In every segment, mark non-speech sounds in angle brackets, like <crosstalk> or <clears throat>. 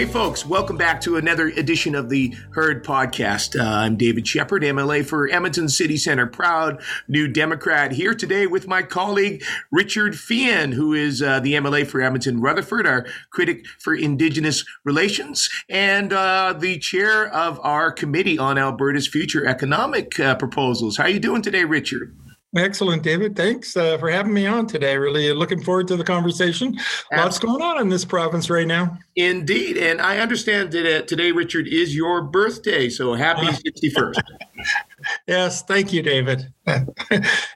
hey, folks, welcome back to another edition of the Herd Podcast. Uh, I'm David Shepherd, MLA for Edmonton City Center, proud New Democrat, here today with my colleague Richard Feehan, who is uh, the MLA for Edmonton Rutherford, our critic for Indigenous Relations, and uh, the chair of our committee on Alberta's future economic uh, proposals. How are you doing today, Richard? Excellent, David. Thanks uh, for having me on today. Really looking forward to the conversation. Absolutely. Lots going on in this province right now. Indeed. And I understand that uh, today, Richard, is your birthday. So happy <laughs> 61st. yes. Thank you, David. <laughs>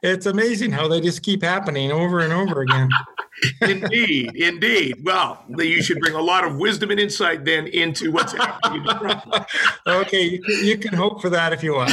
it's amazing how they just keep happening over and over again. <laughs> indeed, indeed. Well, you should bring a lot of wisdom and insight then into what's happening. okay, you can, you can hope for that if you want.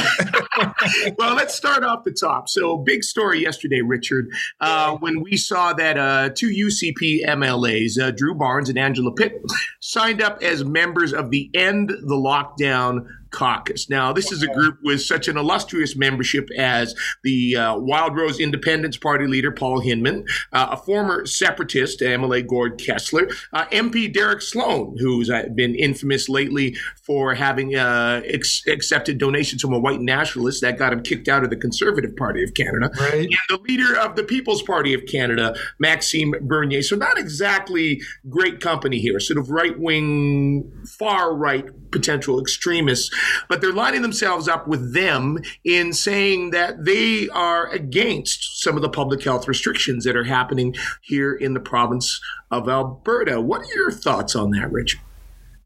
<laughs> well, let's start off the top. So, big story yesterday, Richard, uh, when we saw that uh, two UCP MLAs, uh, Drew Barnes and Angela Pitt, signed up as members of the End the Lockdown Caucus. Now, this is a group with such an illustrious membership as the uh, Wildrose Independence Party leader, Paul Hinman, uh, a former separatist, MLA Gord Kesler, uh, MP Derek Sloan, who's been infamous lately for having uh, ex- accepted donations from a white nationalist that got him kicked out of the Conservative Party of Canada, right. and the leader of the People's Party of Canada, Maxime Bernier. So, not exactly great company here, sort of right wing, far right potential extremists but they're lining themselves up with them in saying that they are against some of the public health restrictions that are happening here in the province of Alberta. What are your thoughts on that, Richard?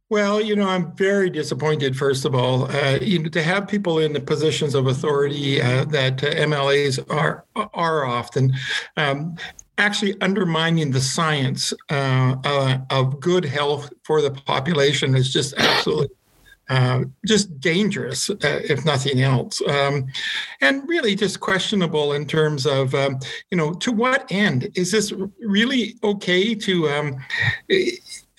Well, you know, I'm very disappointed. First of all, uh, you know, to have people in the positions of authority uh, that uh, MLAs are are often. Um, actually undermining the science uh, uh, of good health for the population is just absolutely uh, just dangerous, uh, if nothing else, um, and really just questionable in terms of, um, you know, to what end is this really okay to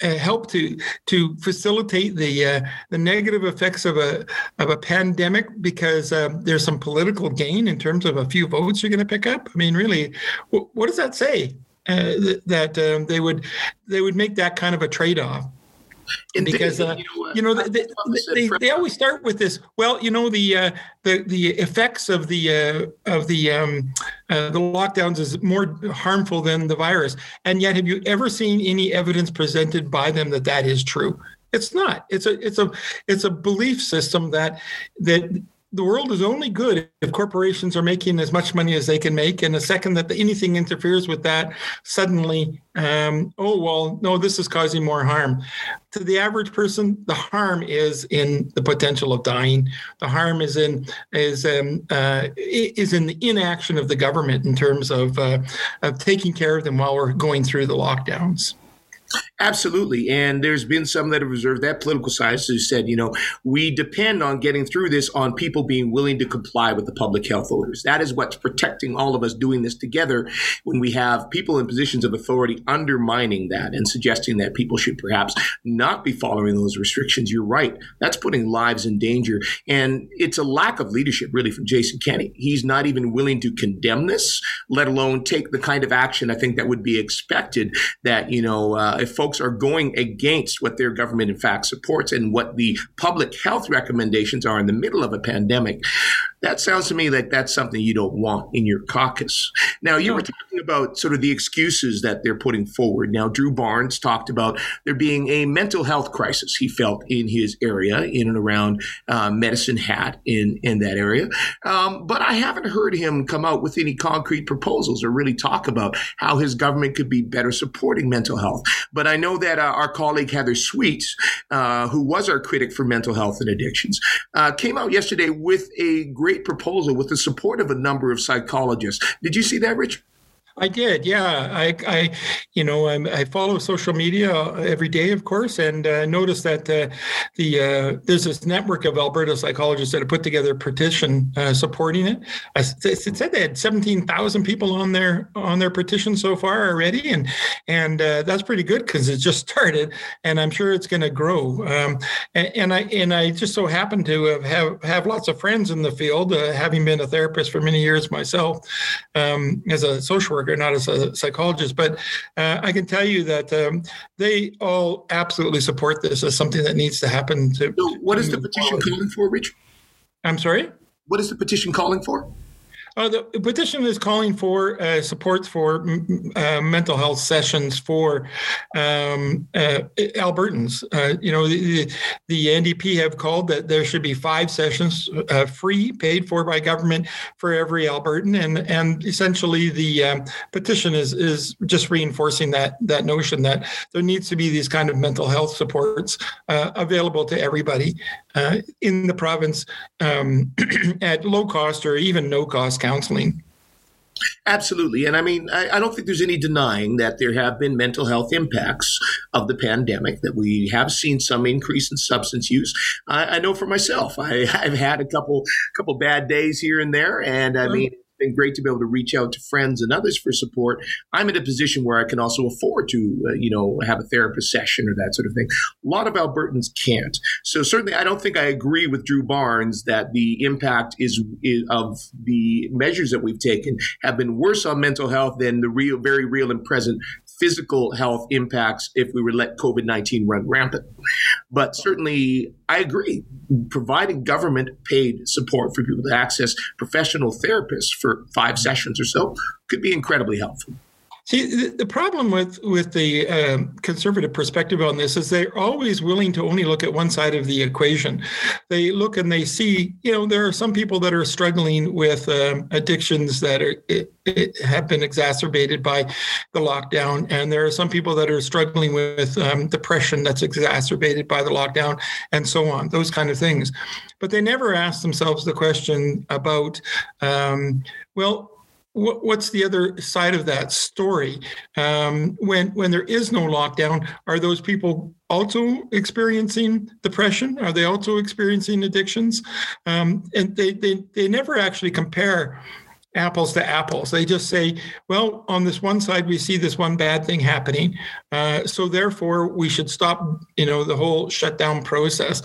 uh, help to to facilitate the uh, the negative effects of a of a pandemic because um, there's some political gain in terms of a few votes you're going to pick up? I mean, really, what, what does that say? Uh, that um, they would they would make that kind of a trade off because uh, you know, they, they, they, always start with this. Well, you know the uh, the the effects of the uh, of the um, uh, the lockdowns is more harmful than the virus, and yet have you ever seen any evidence presented by them that that is true? It's not. It's a it's a it's a belief system that that the world is only good if corporations are making as much money as they can make. And the second that anything interferes with that, suddenly, um, oh, well, no, this is causing more harm. To the average person, the harm is in the potential of dying. The harm is in is um, uh, is in the inaction of the government in terms of uh, of taking care of them while we're going through the lockdowns. Absolutely. And there's been some that have observed that political scientists who said, you know, we depend on getting through this on people being willing to comply with the public health orders. That is what's protecting all of us doing this together when we have people in positions of authority undermining that and suggesting that people should perhaps not be following those restrictions. You're right. That's putting lives in danger. And it's a lack of leadership, really, from Jason Kenney. He's not even willing to condemn this, let alone take the kind of action I think that would be expected that, you know, uh, if folks folks are going against what their government in fact supports and what the public health recommendations are in the middle of a pandemic, that sounds to me like that's something you don't want in your caucus. Now, you were talking about sort of the excuses that they're putting forward. Now, Drew Barnes talked about there being a mental health crisis he felt in his area, in and around uh, Medicine Hat in, in that area. Um, but I haven't heard him come out with any concrete proposals or really talk about how his government could be better supporting mental health. But I know that uh, our colleague Heather Sweets, uh, who was our critic for mental health and addictions, uh, came out yesterday with a great proposal with the support of a number of psychologists. Did you see that, Rich? I did, yeah. I, I you know, I'm, i follow social media every day, of course, and uh, noticed that uh, the uh, there's this network of Alberta psychologists that have put together a petition uh, supporting it. It said they had 17,000 people on their on their petition so far already, and and uh, that's pretty good because it just <laughs> started, and I'm sure it's going to grow. Um, and, and, I and I just so happen to have have, have lots of friends in the field, uh, having been a therapist for many years myself, um, as a social worker worker, not as a psychologist, but uh, I can tell you that um, they all absolutely support this as something that needs to happen. To, so what is the petition calling for, Rich? I'm sorry. What is the petition calling for? Uh, the petition is calling for uh, support for uh, mental health sessions for um, uh, Albertans. Uh, you know, the, the, NDP have called that there should be five sessions uh, free, paid for by government for every Albertan, and and essentially the um, petition is is just reinforcing that that notion that there needs to be these kind of mental health supports available to everybody in the province um, <clears throat> at low cost or even no cost counseling. Absolutely. And I mean, I, I, don't think there's any denying that there have been mental health impacts of the pandemic, that we have seen some increase in substance use. I, I know for myself, I, <laughs> have had a couple couple bad days here and there. And I mean, been great to be able to reach out to friends and others for support. I'm in a position where I can also afford to, uh, you know, have a therapist session or that sort of thing. A lot of Albertans can't. So certainly, I don't think I agree with Drew Barnes that the impact is, is of the measures that we've taken have been worse on mental health than the real, very real and present physical health impacts if we were let COVID 19 run rampant. But certainly, I agree. Providing government paid support for people to access professional therapists for five sessions or so could be incredibly helpful. See, the, problem with with the um, conservative perspective on this is they're always willing to only look at one side of the equation. They look and they see, you know, there are some people that are struggling with um, addictions that are it, it have been exacerbated by the lockdown, and there are some people that are struggling with um, depression that's exacerbated by the lockdown, and so on. Those kind of things, but they never ask themselves the question about, um, well what's the other side of that story? Um, when when there is no lockdown, are those people also experiencing depression? Are they also experiencing addictions? Um, and they, they they never actually compare apples to apples. They just say, well, on this one side, we see this one bad thing happening. Uh, so therefore, we should stop, you know, the whole shutdown process.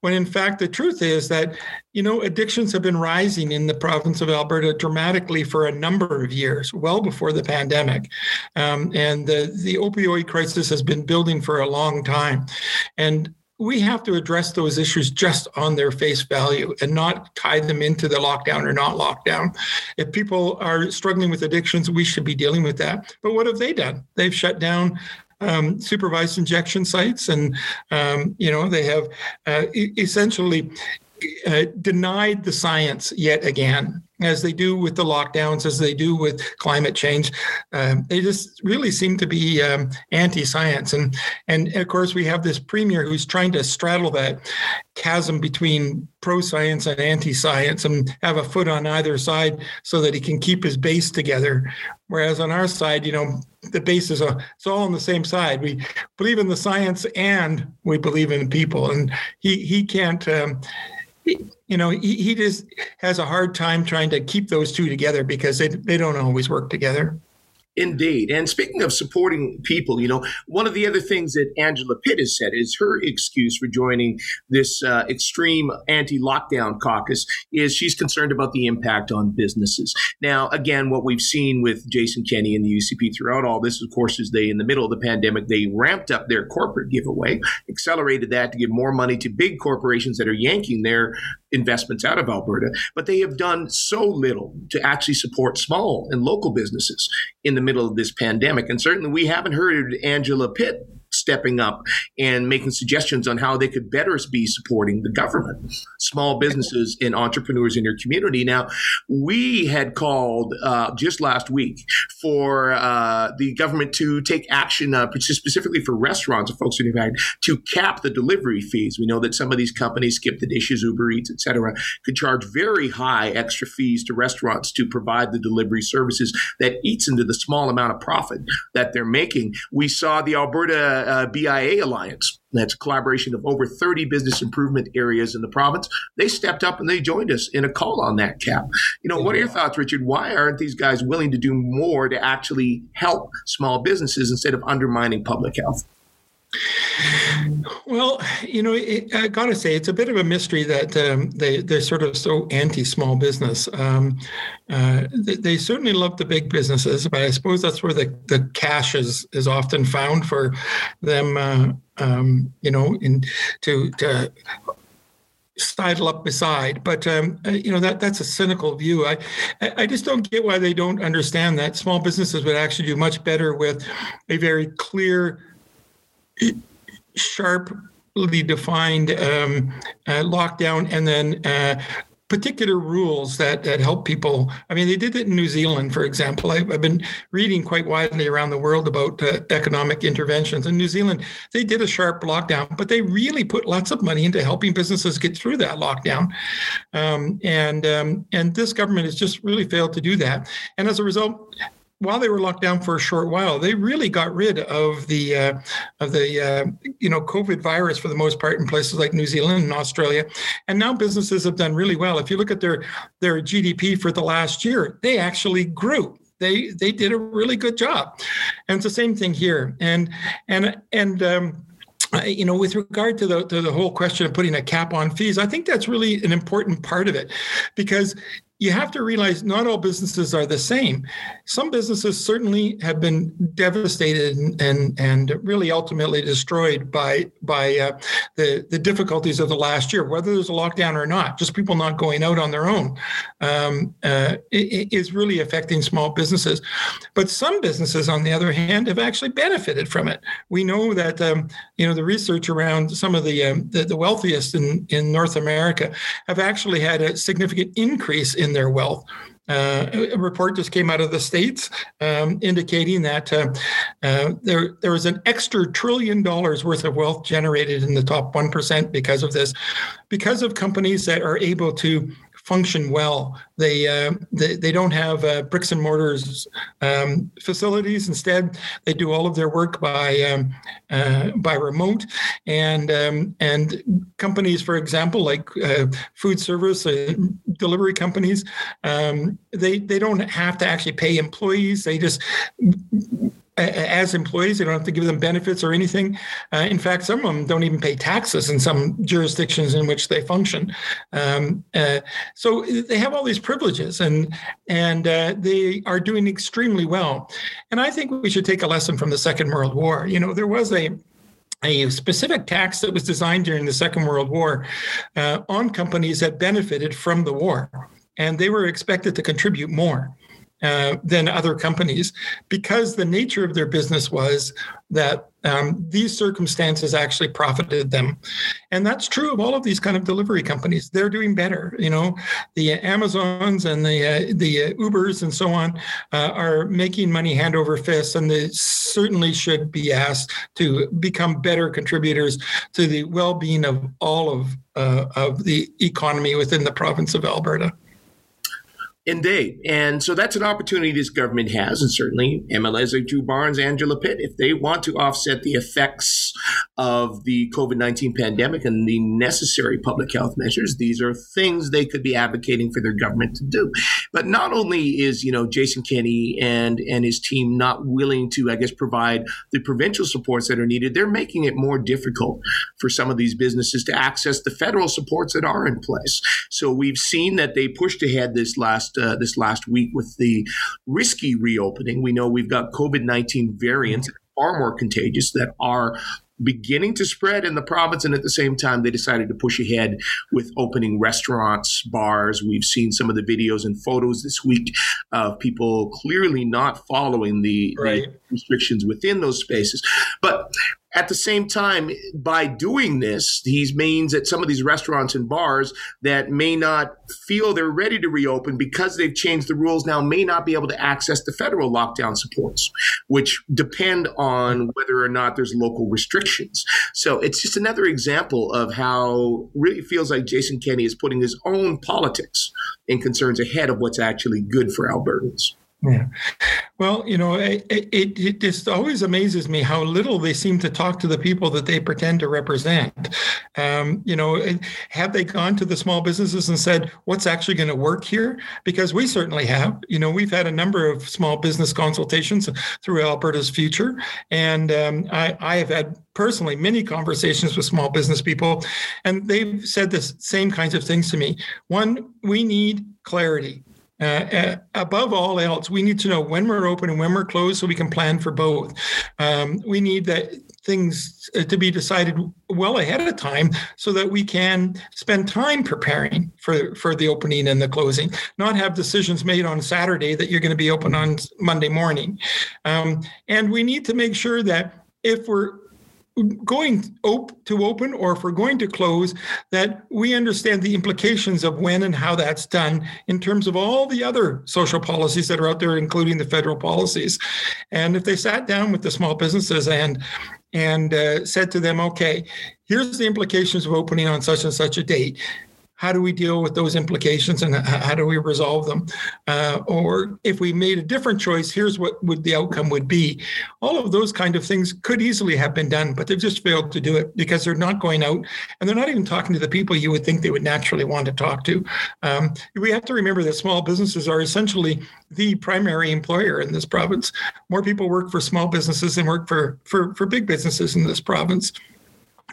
When in fact, the truth is that, you know, addictions have been rising in the province of Alberta dramatically for a number of years, well before the pandemic. Um, and the, the opioid crisis has been building for a long time. And we have to address those issues just on their face value and not tie them into the lockdown or not lockdown. If people are struggling with addictions, we should be dealing with that. But what have they done? They've shut down um, supervised injection sites, and um, you know they have uh, essentially uh, denied the science yet again, as they do with the lockdowns, as they do with climate change. Um, they just really seem to be um, anti-science, and and of course we have this premier who's trying to straddle that chasm between pro-science and anti-science, and have a foot on either side so that he can keep his base together. Whereas on our side, you know, the base is a, it's all on the same side. We believe in the science and we believe in people, and he he can't. Um, you know, he, he just has a hard time trying to keep those two together because they, they don't always work together. Indeed. And speaking of supporting people, you know, one of the other things that Angela Pitt has said is her excuse for joining this uh, extreme anti lockdown caucus is she's concerned about the impact on businesses. Now, again, what we've seen with Jason Kenney and the UCP throughout all this, of course, is they, in the middle of the pandemic, they ramped up their corporate giveaway, accelerated that to give more money to big corporations that are yanking their investments out of Alberta, but they have done so little to actually support small and local businesses in the middle of this pandemic. And certainly we haven't heard Angela Pitt stepping up and making suggestions on how they could better be supporting the government, small businesses and entrepreneurs in your community. Now, we had called uh, just last week for uh, the government to take action, uh, specifically for restaurants and folks in fact, to cap the delivery fees. We know that some of these companies, Skip the Dishes, Uber Eats, et cetera, could charge very high extra fees to restaurants to provide the delivery services that eats into the small amount of profit that they're making. We saw the Alberta uh, BIA Alliance. That's a collaboration of over 30 business improvement areas in the province. They stepped up and they joined us in a call on that cap. You know, what are your thoughts, Richard? Why aren't these guys willing to do more to actually help small businesses instead of undermining public health? Well, you know, it, I got to say, it's a bit of a mystery that um, they they're sort of so anti-small business. Um, uh, they, they, certainly love the big businesses, but I suppose that's where the, the cash is is often found for them. Uh, um, you know, in to to sidle up beside. But um, uh, you know that that's a cynical view. I I just don't get why they don't understand that small businesses would actually do much better with a very clear sharply defined um, uh, lockdown and then uh, particular rules that that help people. I mean, they did it in New Zealand, for example. I've, I've been reading quite widely around the world about uh, economic interventions. In New Zealand, they did a sharp lockdown, but they really put lots of money into helping businesses get through that lockdown. Um, and um, and this government has just really failed to do that. And as a result, while they were locked down for a short while, they really got rid of the uh, of the uh, you know COVID virus for the most part in places like New Zealand and Australia, and now businesses have done really well. If you look at their their GDP for the last year, they actually grew. They they did a really good job, and it's the same thing here. And and and um, you know, with regard to the to the whole question of putting a cap on fees, I think that's really an important part of it, because you have to realize not all businesses are the same. Some businesses certainly have been devastated and and, and really ultimately destroyed by by uh, the the difficulties of the last year, whether there's a lockdown or not. Just people not going out on their own um, uh, is really affecting small businesses. But some businesses, on the other hand, have actually benefited from it. We know that um, you know the research around some of the, um, the the wealthiest in in North America have actually had a significant increase in in their wealth. Uh, a report just came out of the states um, indicating that uh, uh, there there was an extra trillion dollars worth of wealth generated in the top one percent because of this, because of companies that are able to function well. They uh, they, they, don't have uh, bricks and mortars um, facilities. Instead, they do all of their work by um, uh, by remote. And um, and companies, for example, like uh, food service delivery companies, um, they they don't have to actually pay employees. They just as employees. They don't have to give them benefits or anything. Uh, in fact, some of them don't even pay taxes in some jurisdictions in which they function. Um, uh, so they have all these privileges, and and uh, they are doing extremely well. And I think we should take a lesson from the Second World War. You know, there was a a specific tax that was designed during the Second World War uh, on companies that benefited from the war, and they were expected to contribute more. Uh, than other companies because the nature of their business was that um, these circumstances actually profited them. And that's true of all of these kind of delivery companies. They're doing better you know. The amazons and the uh, the ubers and so on uh, are making money hand over fist and they certainly should be asked to become better contributors to the well-being of all of uh, of the economy within the province of alberta Indeed. And so that's an opportunity this government has. And certainly like Drew Barnes, Angela Pitt, if they want to offset the effects of the COVID 19 pandemic and the necessary public health measures, these are things they could be advocating for their government to do. But not only is, you know, Jason Kenney and, and his team not willing to, I guess, provide the provincial supports that are needed, they're making it more difficult for some of these businesses to access the federal supports that are in place. So we've seen that they pushed ahead this last uh, this last week with the risky reopening. We know we've got COVID nineteen variants far more contagious that are beginning to spread in the province. And at the same time, they decided to push ahead with opening restaurants, bars. We've seen some of the videos and photos this week of people clearly not following the, right. the restrictions within those spaces. But at the same time, by doing this, he means that some of these restaurants and bars that may not feel they're ready to reopen because they've changed the rules now may not be able to access the federal lockdown supports, which depend on whether or not there's local restrictions. So it's just another example of how really feels like Jason Kenney is putting his own politics and concerns ahead of what's actually good for Albertans. Yeah. Well, you know, it, it, it, just always amazes me how little they seem to talk to the people that they pretend to represent. Um, you know, have they gone to the small businesses and said, what's actually going to work here? Because we certainly have. You know, we've had a number of small business consultations through Alberta's Future. And um, I, I have had personally many conversations with small business people, and they've said the same kinds of things to me. One, we need clarity uh, uh, above all else, we need to know when we're open and when we're closed so we can plan for both. Um, we need that things uh, to be decided well ahead of time so that we can spend time preparing for, for the opening and the closing, not have decisions made on Saturday that you're going to be open on Monday morning. Um, and we need to make sure that if we're going op- to open or if we're going to close, that we understand the implications of when and how that's done in terms of all the other social policies that are out there, including the federal policies. And if they sat down with the small businesses and and uh, said to them, okay, here's the implications of opening on such and such a date how do we deal with those implications and how do we resolve them? Uh, or if we made a different choice here's what would the outcome would be. All of those kind of things could easily have been done but they've just failed to do it because they're not going out and they're not even talking to the people you would think they would naturally want to talk to. Um, we have to remember that small businesses are essentially the primary employer in this province. More people work for small businesses than work for for, for big businesses in this province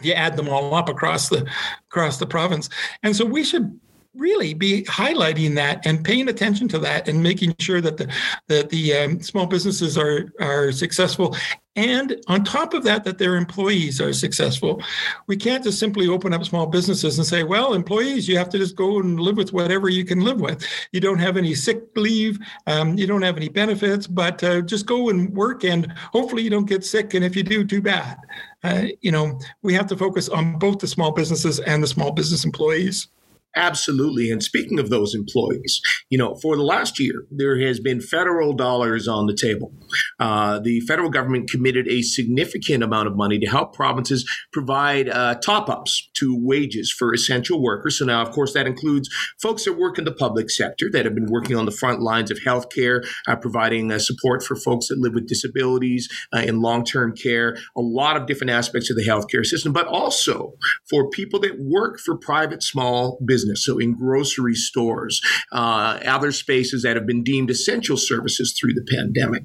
you add them all up across the across the province. And so we should really be highlighting that and paying attention to that and making sure that the that the um, small businesses are are successful. And on top of that that their employees are successful. We can't just simply open up small businesses and say well employees you have to just go and live with whatever you can live with. You don't have any sick leave um, you don't have any benefits but uh, just go and work and hopefully you don't get sick. And if you do too bad. Uh, you know we have to focus on both the small businesses and the small business employees Absolutely. And speaking of those employees, you know, for the last year, there has been federal dollars on the table. Uh, the federal government committed a significant amount of money to help provinces provide uh, top ups to wages for essential workers. So now, of course, that includes folks that work in the public sector that have been working on the front lines of healthcare, uh, providing uh, support for folks that live with disabilities uh, in long term care, a lot of different aspects of the healthcare system, but also for people that work for private small businesses business, so in grocery stores, uh, other spaces that have been deemed essential services through the pandemic.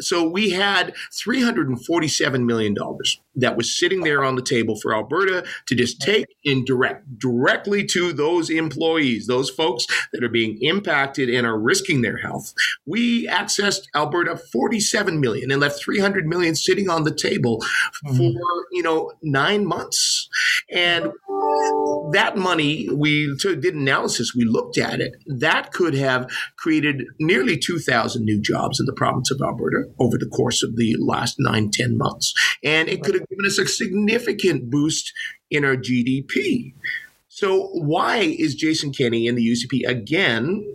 So we had $347 million that was sitting there on the table for Alberta to just take and direct directly to those employees, those folks that are being impacted and are risking their health. We accessed Alberta 47 million and left 300 million sitting on the table mm-hmm. for, you know, 9 months. And that money, we did analysis, we looked at it, that could have created nearly 2,000 new jobs in the province of Alberta over the course of the last nine, 10 months. And it could have given us a significant boost in our GDP. So, why is Jason Kenney and the UCP again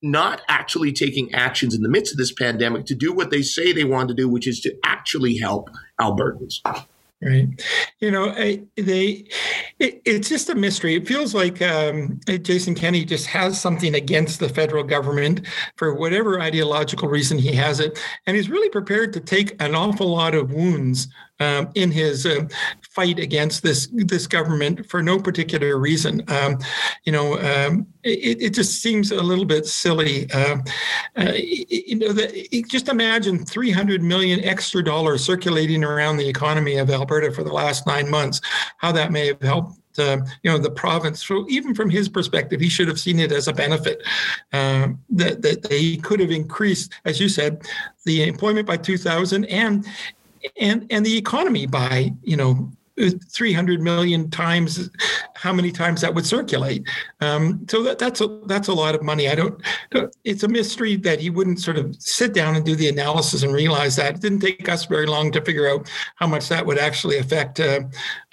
not actually taking actions in the midst of this pandemic to do what they say they want to do, which is to actually help Albertans? Right. You know, they, it, it's just a mystery. It feels like um, Jason Kenney just has something against the federal government for whatever ideological reason he has it. And he's really prepared to take an awful lot of wounds um, in his uh, fight against this this government for no particular reason. Um, you know, um, it, it, just seems a little bit silly. Uh, uh, you know, the, just imagine 300 million extra dollars circulating around the economy of Alberta for the last nine months. How that may have helped uh, you know the province. So even from his perspective, he should have seen it as a benefit uh, that that they could have increased, as you said, the employment by 2,000 and and and the economy by you know 300 million times how many times that would circulate. Um, so that, that's a that's a lot of money. I don't, it's a mystery that he wouldn't sort of sit down and do the analysis and realize that. It didn't take us very long to figure out how much that would actually affect uh,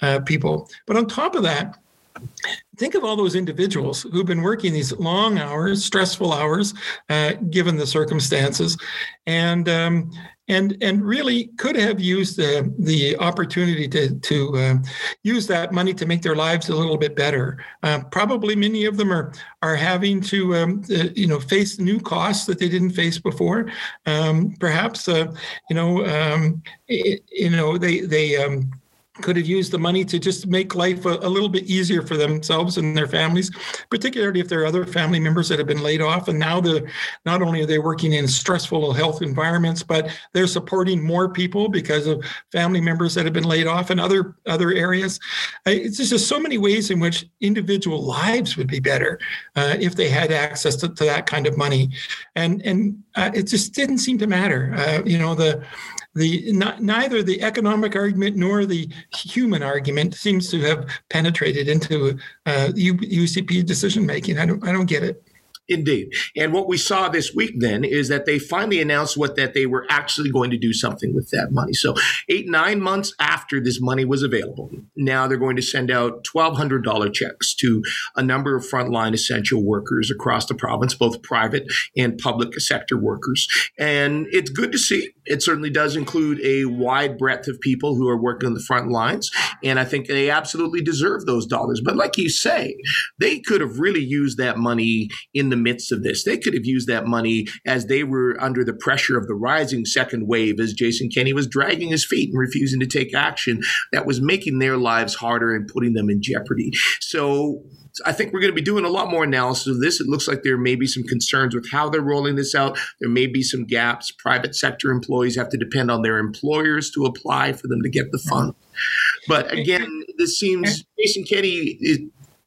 uh, people. But on top of that think of all those individuals who've been working these long hours stressful hours uh, given the circumstances. And um, and and really could have used the the opportunity to to uh, use that money to make their lives a little bit better. Uh, probably many of them are are having to um, uh, you know face new costs that they didn't face before. Um, perhaps uh, you know um, it, you know they they um, could have used the money to just make life a, a, little bit easier for themselves and their families, particularly if there are other family members that have been laid off. And now the not only are they working in stressful health environments, but they're supporting more people because of family members that have been laid off in other other areas. It's just so many ways in which individual lives would be better uh, if they had access to, to, that kind of money, and and uh, it just didn't seem to matter. Uh, you know the the not, neither the economic argument nor the human argument seems to have penetrated into uh, UCP decision making. I don't I don't get it. Indeed. And what we saw this week then is that they finally announced what that they were actually going to do something with that money. So eight, nine months after this money was available, now they're going to send out $1,200 checks to a number of frontline essential workers across the province, both private and public sector workers. And it's good to see. It certainly does include a wide breadth of people who are working on the front lines. And I think they absolutely deserve those dollars. But like you say, they could have really used that money in the midst of this. They could have used that money as they were under the pressure of the rising second wave, as Jason Kenney was dragging his feet and refusing to take action that was making their lives harder and putting them in jeopardy. So I think we're going to be doing a lot more analysis of this. It looks like there may be some concerns with how they're rolling this out. There may be some gaps. Private sector employees have to depend on their employers to apply for them to get the mm-hmm. fund. But again, this seems Jason Kenney is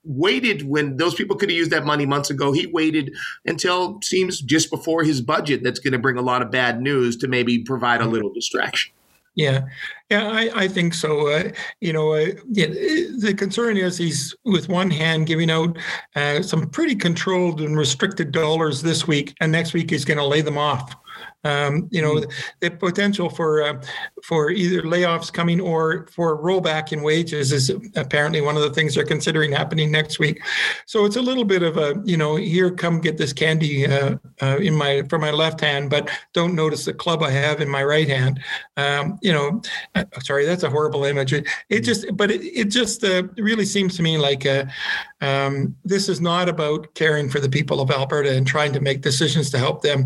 waited when those people could have used that money months ago. He waited until seems just before his budget that's going to bring a lot of bad news to maybe provide a mm-hmm. little distraction. Yeah, yeah, I, I think so. Uh, you know, uh, yeah, the concern is he's with one hand giving out uh, some pretty controlled and restricted dollars this week, and next week he's going to lay them off. Um, you know, mm-hmm. the potential for uh, for either layoffs coming or for rollback in wages is apparently one of the things they're considering happening next week. So it's a little bit of a you know, here, come get this candy uh, uh, in my from my left hand, but don't notice the club I have in my right hand. Um, you know, uh, sorry, that's a horrible image. It, it just, but it, it just uh, really seems to me like uh, um, this is not about caring for the people of Alberta and trying to make decisions to help them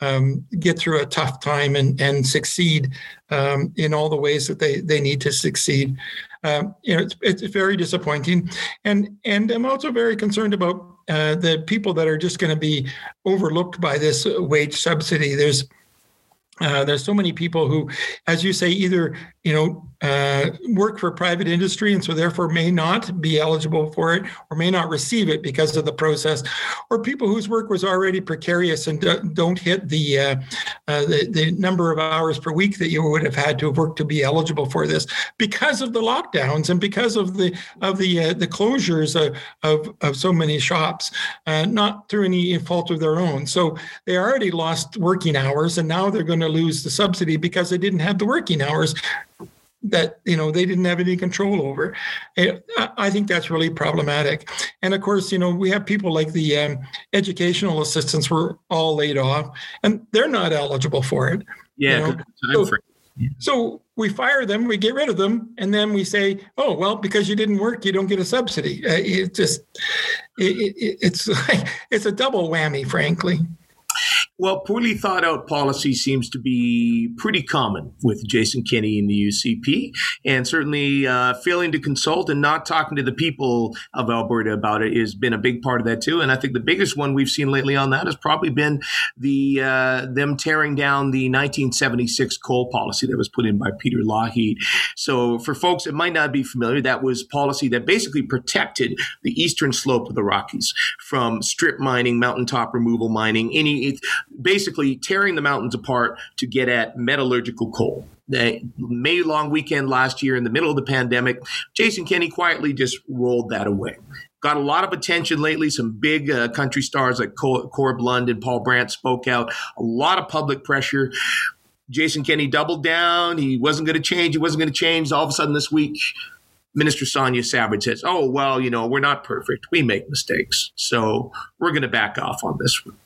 um, through a tough time and, and succeed um, in all the ways that they, they need to succeed. Um, you know, it's, it's very disappointing. And, and I'm also very concerned about uh, the people that are just going to be overlooked by this wage subsidy. There's uh, there's so many people who, as you say, either you know uh, work for private industry and so therefore may not be eligible for it or may not receive it because of the process, or people whose work was already precarious and don't hit the, uh, uh, the, the number of hours per week that you would have had to have worked to be eligible for this because of the lockdowns and because of the of the uh, the closures of, of, of so many shops, uh, not through any fault of their own. So they already lost working hours and now they're going to lose the subsidy because they didn't have the working hours that you know they didn't have any control over. I think that's really problematic. And of course, you know we have people like the um, educational assistants were all laid off, and they're not eligible for it. Yeah. You know? so, so we fire them, we get rid of them, and then we say, "Oh well, because you didn't work, you don't get a subsidy." Uh, it just it, it, it's like, <laughs> it's a double whammy, frankly. Well, poorly thought out policy seems to be pretty common with Jason Kenney in the UCP, and certainly uh, failing to consult and not talking to the people of Alberta about it has been a big part of that too. And I think the biggest one we've seen lately on that has probably been the uh, them tearing down the 1976 coal policy that was put in by Peter Lougheed. So, for folks that might not be familiar, that was policy that basically protected the eastern slope of the Rockies from strip mining, mountaintop removal mining, any basically tearing the mountains apart to get at metallurgical coal. The May long weekend last year in the middle of the pandemic, Jason Kenney quietly just rolled that away. Got a lot of attention lately. Some big uh, country stars like Corb Lund and Paul Brandt spoke out. A lot of public pressure. Jason Kenney doubled down. He wasn't going to change. He wasn't going to change. All of a sudden this week, Minister Sonya Savage says, Oh, well, you know, we're not perfect. We make mistakes. So we're going to back off on this one.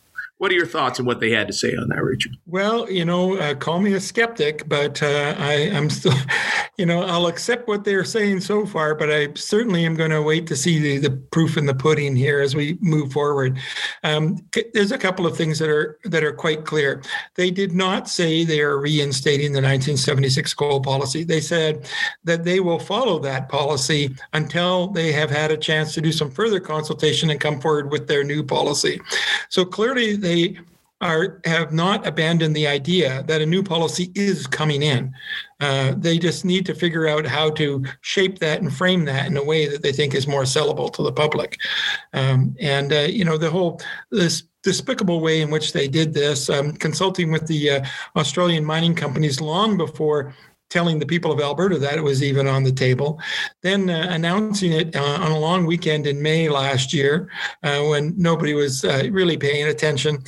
What are your thoughts on what they had to say on that, Richard? Well, you know, uh, call me a skeptic, but uh, I, am still, <laughs> you know, I'll accept what they're saying so far, but I certainly am going to wait to see the, the proof in the pudding here as we move forward. Um, there's a couple of things that are that are quite clear. They did not say they are reinstating the 1976 coal policy. They said that they will follow that policy until they have had a chance to do some further consultation and come forward with their new policy. So clearly, they they are have not abandoned the idea that a new policy is coming in. Uh, they just need to figure out how to shape that and frame that in a way that they think is more sellable to the public. Um, and uh, you know the whole this despicable way in which they did this, um, consulting with the uh, Australian mining companies long before telling the people of Alberta that it was even on the table, then uh, announcing it uh, on a long weekend in May last year uh, when nobody was uh, really paying attention,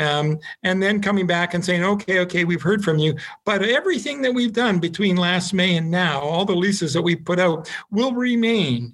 um, and then coming back and saying, okay, okay, we've heard from you, but everything that we've done between last May and now, all the leases that we put out will remain.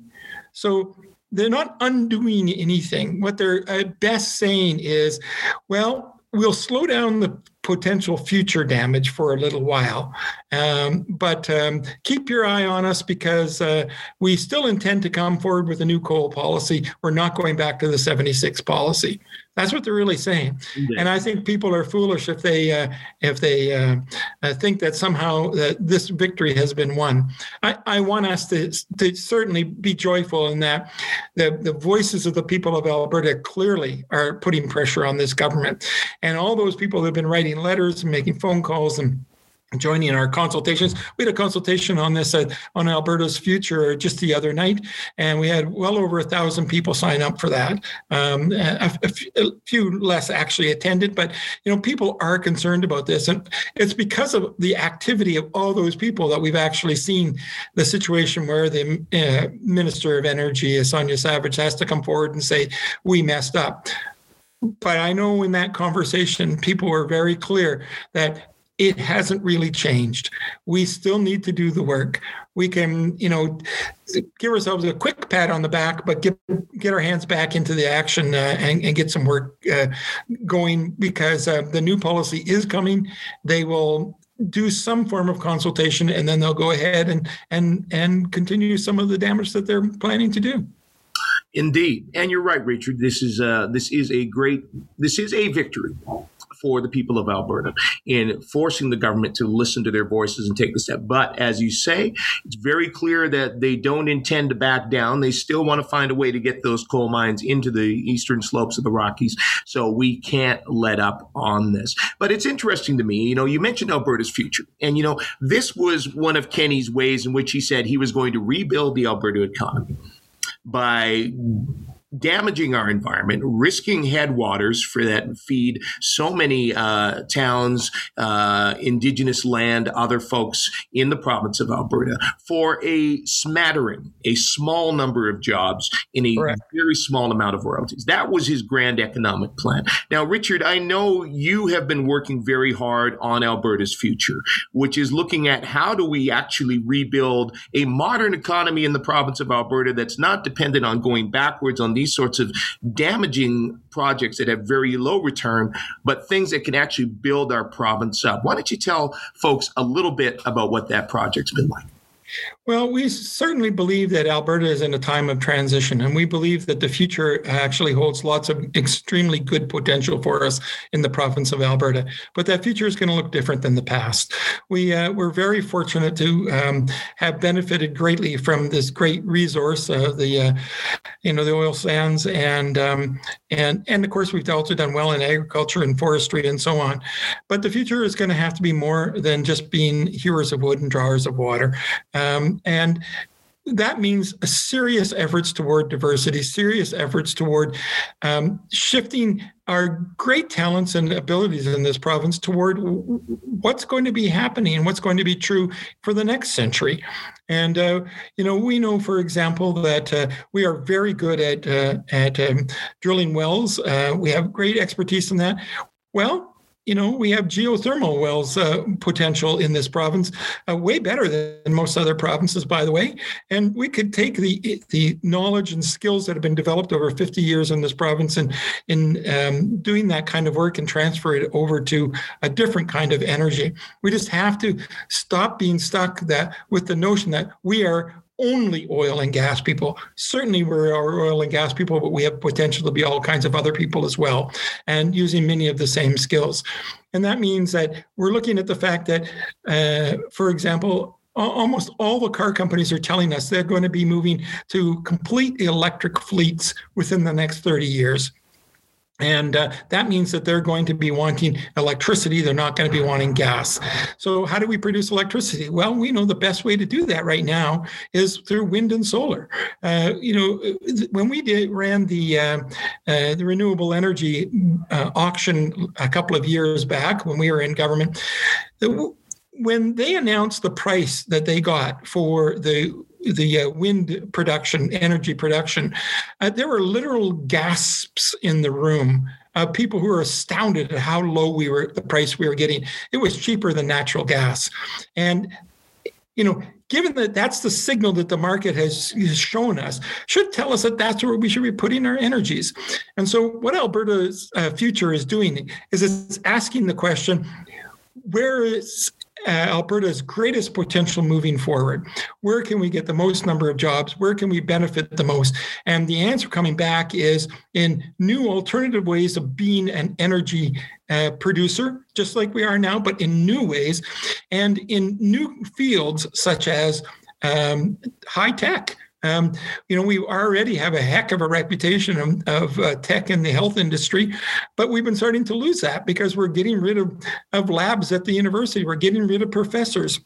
So they're not undoing anything. What they're uh, best saying is, well, we'll slow down the potential future damage for a little while. Um, but um, keep your eye on us because uh, we still intend to come forward with a new coal policy. We're not going back to the 76 policy. That's what they're really saying. And I think people are foolish if they uh, if they uh, uh, think that somehow that this victory has been won. I, I want us to, to certainly be joyful in that the, the voices of the people of Alberta clearly are putting pressure on this government. And all those people who have been writing letters and making phone calls and joining our consultations. We had a consultation on this on Alberta's future just the other night, and we had well over a thousand people sign up for that. Um, a, a, few less actually attended, but you know people are concerned about this, and it's because of the activity of all those people that we've actually seen the situation where the uh, Minister of Energy, Sonya Savage, has to come forward and say we messed up. But I know in that conversation, people were very clear that it hasn't really changed. We still need to do the work. We can, you know, give ourselves a quick pat on the back, but get get our hands back into the action uh, and, and, get some work uh, going because uh, the new policy is coming. They will do some form of consultation, and then they'll go ahead and and and continue some of the damage that they're planning to do. Indeed, and you're right, Richard. This is uh, this is a great this is a victory for the people of Alberta in forcing the government to listen to their voices and take the step. But as you say, it's very clear that they don't intend to back down. They still want to find a way to get those coal mines into the eastern slopes of the Rockies. So we can't let up on this. But it's interesting to me, you know, you mentioned Alberta's future. And, you know, this was one of Kenney's ways in which he said he was going to rebuild the Alberta economy by damaging our environment, risking headwaters for that feed so many uh, towns, uh, indigenous land, other folks in the province of Alberta for a smattering, a small number of jobs in a Correct. very small amount of royalties. That was his grand economic plan. Now, Richard, I know you have been working very hard on Alberta's future, which is looking at how do we actually rebuild a modern economy in the province of Alberta that's not dependent on going backwards on these sorts of damaging projects that have very low return, but things that can actually build our province up. Why don't you tell folks a little bit about what that project's been like? Well, we certainly believe that Alberta is in a time of transition, and we believe that the future actually holds lots of extremely good potential for us in the province of Alberta. But that future is going to look different than the past. We uh, we're very fortunate to um, have benefited greatly from this great resource, uh, the uh, you know the oil sands, and um, and and of course we've also done well in agriculture and forestry and so on. But the future is going to have to be more than just being hewers of wood and drawers of water. Um, and that means serious efforts toward diversity, serious efforts toward um, shifting our great talents and abilities in this province toward what's going to be happening and what's going to be true for the next century. And uh, you know, we know, for example, that uh, we are very good at uh, at um, drilling wells. Uh, we have great expertise in that. Well, you know, we have geothermal wells uh, potential in this province, uh, way better than most other provinces, by the way. And we could take the the knowledge and skills that have been developed over 50 years in this province and in um, doing that kind of work and transfer it over to a different kind of energy. We just have to stop being stuck that with the notion that we are only oil and gas people. Certainly, we're oil and gas people, but we have potential to be all kinds of other people as well, and using many of the same skills. And that means that we're looking at the fact that, uh, for example, almost all the car companies are telling us they're going to be moving to complete electric fleets within the next 30 years. And uh, that means that they're going to be wanting electricity. They're not going to be wanting gas. So, how do we produce electricity? Well, we know the best way to do that right now is through wind and solar. Uh, you know, when we did ran the uh, uh the renewable energy uh, auction a couple of years back when we were in government, when they announced the price that they got for the the uh, wind production, energy production, uh, there were literal gasps in the room. Uh, people who were astounded at how low we were, the price we were getting. It was cheaper than natural gas, and you know, given that that's the signal that the market has, has shown us, should tell us that that's where we should be putting our energies. And so, what Alberta's uh, future is doing is it's asking the question: Where is uh, Alberta's greatest potential moving forward? Where can we get the most number of jobs? Where can we benefit the most? And the answer coming back is in new alternative ways of being an energy uh, producer, just like we are now, but in new ways and in new fields such as um, high tech. Um, you know, we already have a heck of a reputation of, of uh, tech in the health industry, but we've been starting to lose that because we're getting rid of, of labs at the university. We're getting rid of professors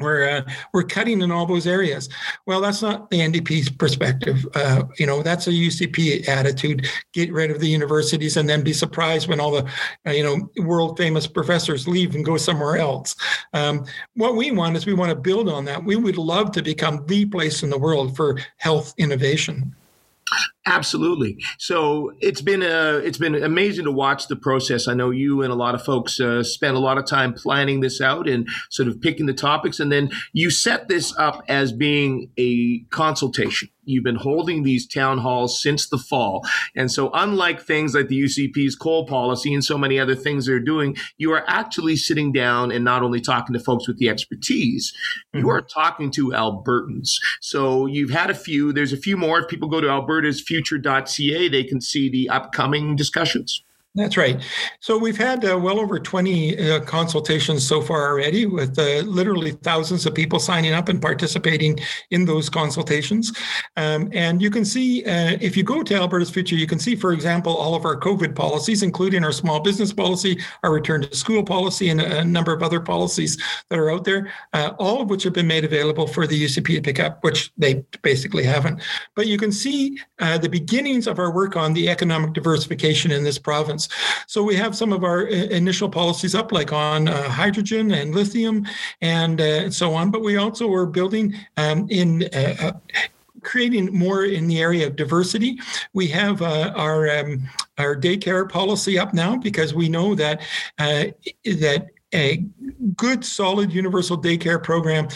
we're uh, we're cutting in all those areas. Well, that's not the NDP's perspective. Uh, you know, that's a UCP attitude. Get rid of the universities and then be surprised when all the uh, you know world famous professors leave and go somewhere else. Um, what we want is we want to build on that. We would love to become the place in the world for health innovation. Absolutely. So it's been a, it's been amazing to watch the process. I know you and a lot of folks uh, spent a lot of time planning this out and sort of picking the topics, and then you set this up as being a consultation. You've been holding these town halls since the fall. And so, unlike things like the UCP's coal policy and so many other things they're doing, you are actually sitting down and not only talking to folks with the expertise, mm-hmm. you are talking to Albertans. So, you've had a few, there's a few more. If people go to albertasfuture.ca, they can see the upcoming discussions. That's right. So we've had uh, well over 20 uh, consultations so far already, with uh, literally thousands of people signing up and participating in those consultations. Um, and you can see, uh, if you go to Alberta's Future, you can see, for example, all of our COVID policies, including our small business policy, our return to school policy, and a number of other policies that are out there, uh, all of which have been made available for the UCP to pick up, which they basically haven't. But you can see uh, the beginnings of our work on the economic diversification in this province. So we have some of our initial policies up, like on uh, hydrogen and lithium and, uh, so on. But we also are building um, in uh, uh, creating more in the area of diversity. We have uh, our um, our daycare policy up now because we know that uh, that a good, solid universal daycare program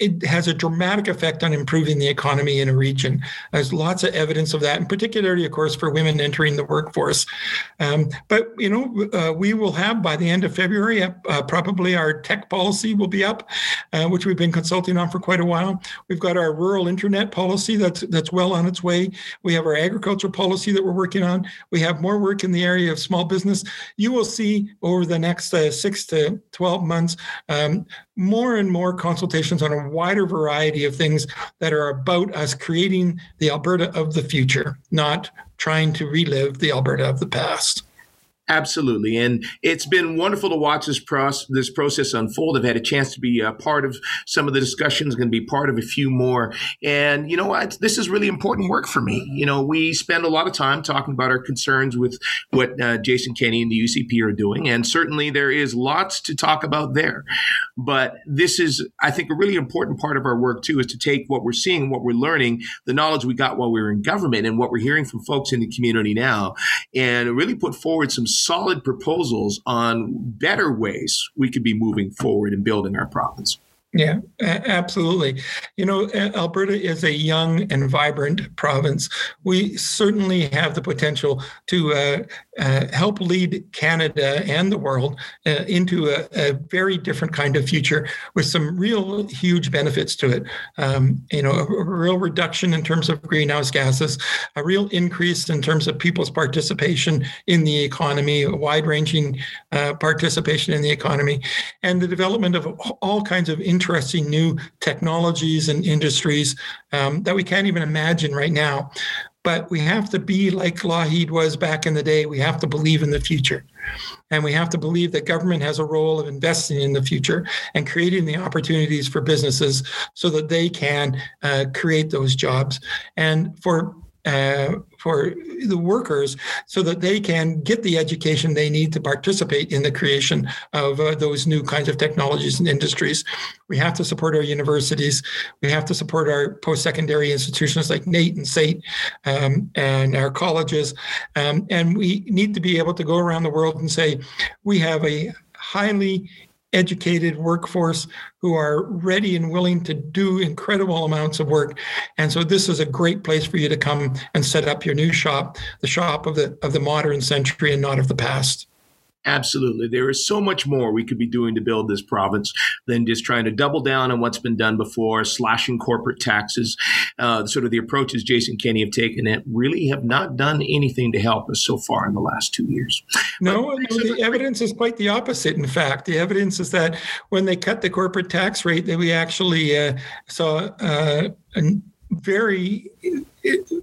it has a dramatic effect on improving the economy in a region. There's lots of evidence of that, and particularly, of course, for women entering the workforce. Um, but you know, uh, we will have by the end of February, uh, probably our tech policy will be up, uh, which we've been consulting on for quite a while. We've got our rural internet policy that's that's well on its way. We have our agriculture policy that we're working on. We have more work in the area of small business. You will see over the next uh, six to twelve months um, more and more consultations on a wider variety of things that are about us creating the Alberta of the future, not trying to relive the Alberta of the past. Absolutely, and it's been wonderful to watch this process this process unfold. I've had a chance to be a part of some of the discussions, going to be part of a few more, and you know what? This is really important work for me. You know, we spend a lot of time talking about our concerns with what uh, Jason Kenney and the UCP are doing, and certainly there is lots to talk about there. But this is, I think, a really important part of our work too, is to take what we're seeing, what we're learning, the knowledge we got while we were in government, and what we're hearing from folks in the community now, and really put forward some solid proposals on better ways we could be moving forward and building our province. Yeah, absolutely. You know, Alberta is a young and vibrant province. We certainly have the potential to uh, uh, help lead Canada and the world uh, into a, a, very different kind of future with some real huge benefits to it. Um, you know, a, a, real reduction in terms of greenhouse gases, a real increase in terms of people's participation in the economy, a wide ranging uh, participation in the economy, and the development of all kinds of interesting new technologies and industries um, that we can't even imagine right now. But we have to be like Lougheed was back in the day. We have to believe in the future. And we have to believe that government has a role of investing in the future and creating the opportunities for businesses so that they can uh, create those jobs. And for uh, for the workers so that they can get the education they need to participate in the creation of uh, those new kinds of technologies and industries. We have to support our universities. We have to support our post-secondary institutions like NAIT and SAIT um, and our colleges. Um, and we need to be able to go around the world and say, we have a highly educated workforce who are ready and willing to do incredible amounts of work. And so this is a great place for you to come and set up your new shop, the shop of the of the modern century and not of the past. Absolutely. There is so much more we could be doing to build this province than just trying to double down on what's been done before, slashing corporate taxes. Uh, sort of the approaches Jason Kenney have taken that really have not done anything to help us so far in the last two years. No, no the evidence is quite the opposite. In fact, the evidence is that when they cut the corporate tax rate, that we actually uh, saw uh, a very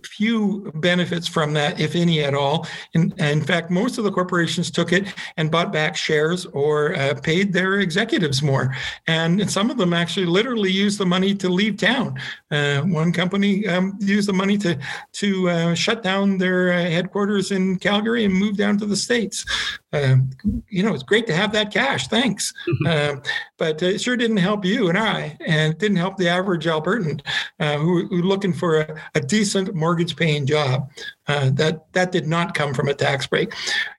few benefits from that, if any at all. In, in fact, most of the corporations took it and bought back shares or uh, paid their executives more. And some of them actually literally used the money to leave town. Uh, one company um, used the money to to uh, shut down their uh, headquarters in Calgary and move down to the states. Um, you know, it's great to have that cash. Thanks, um, but it sure didn't help you and I, and it didn't help the average Albertan uh, who, who looking for a, a decent mortgage paying job. Uh, that that did not come from a tax break.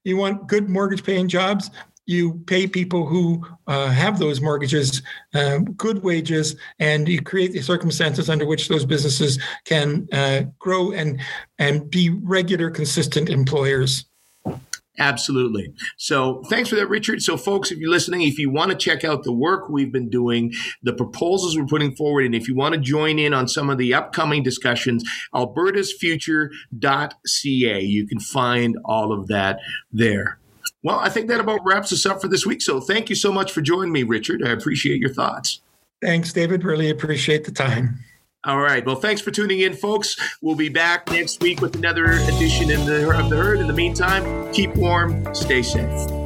You want good mortgage paying jobs? You pay people who uh, have those mortgages uh, good wages, and you create the circumstances under which those businesses can uh, grow and and be regular, consistent employers. Absolutely. So thanks for that, Richard. So, folks, if you're listening, if you want to check out the work we've been doing, the proposals we're putting forward, and if you want to join in on some of the upcoming discussions, albertasfuture.ca. You can find all of that there. Well, I think that about wraps us up for this week. So, thank you so much for joining me, Richard. I appreciate your thoughts. Thanks, David. Really appreciate the time. All right. Well, thanks for tuning in, folks. We'll be back next week with another edition of the, of the Herd. In the meantime, keep warm, stay safe.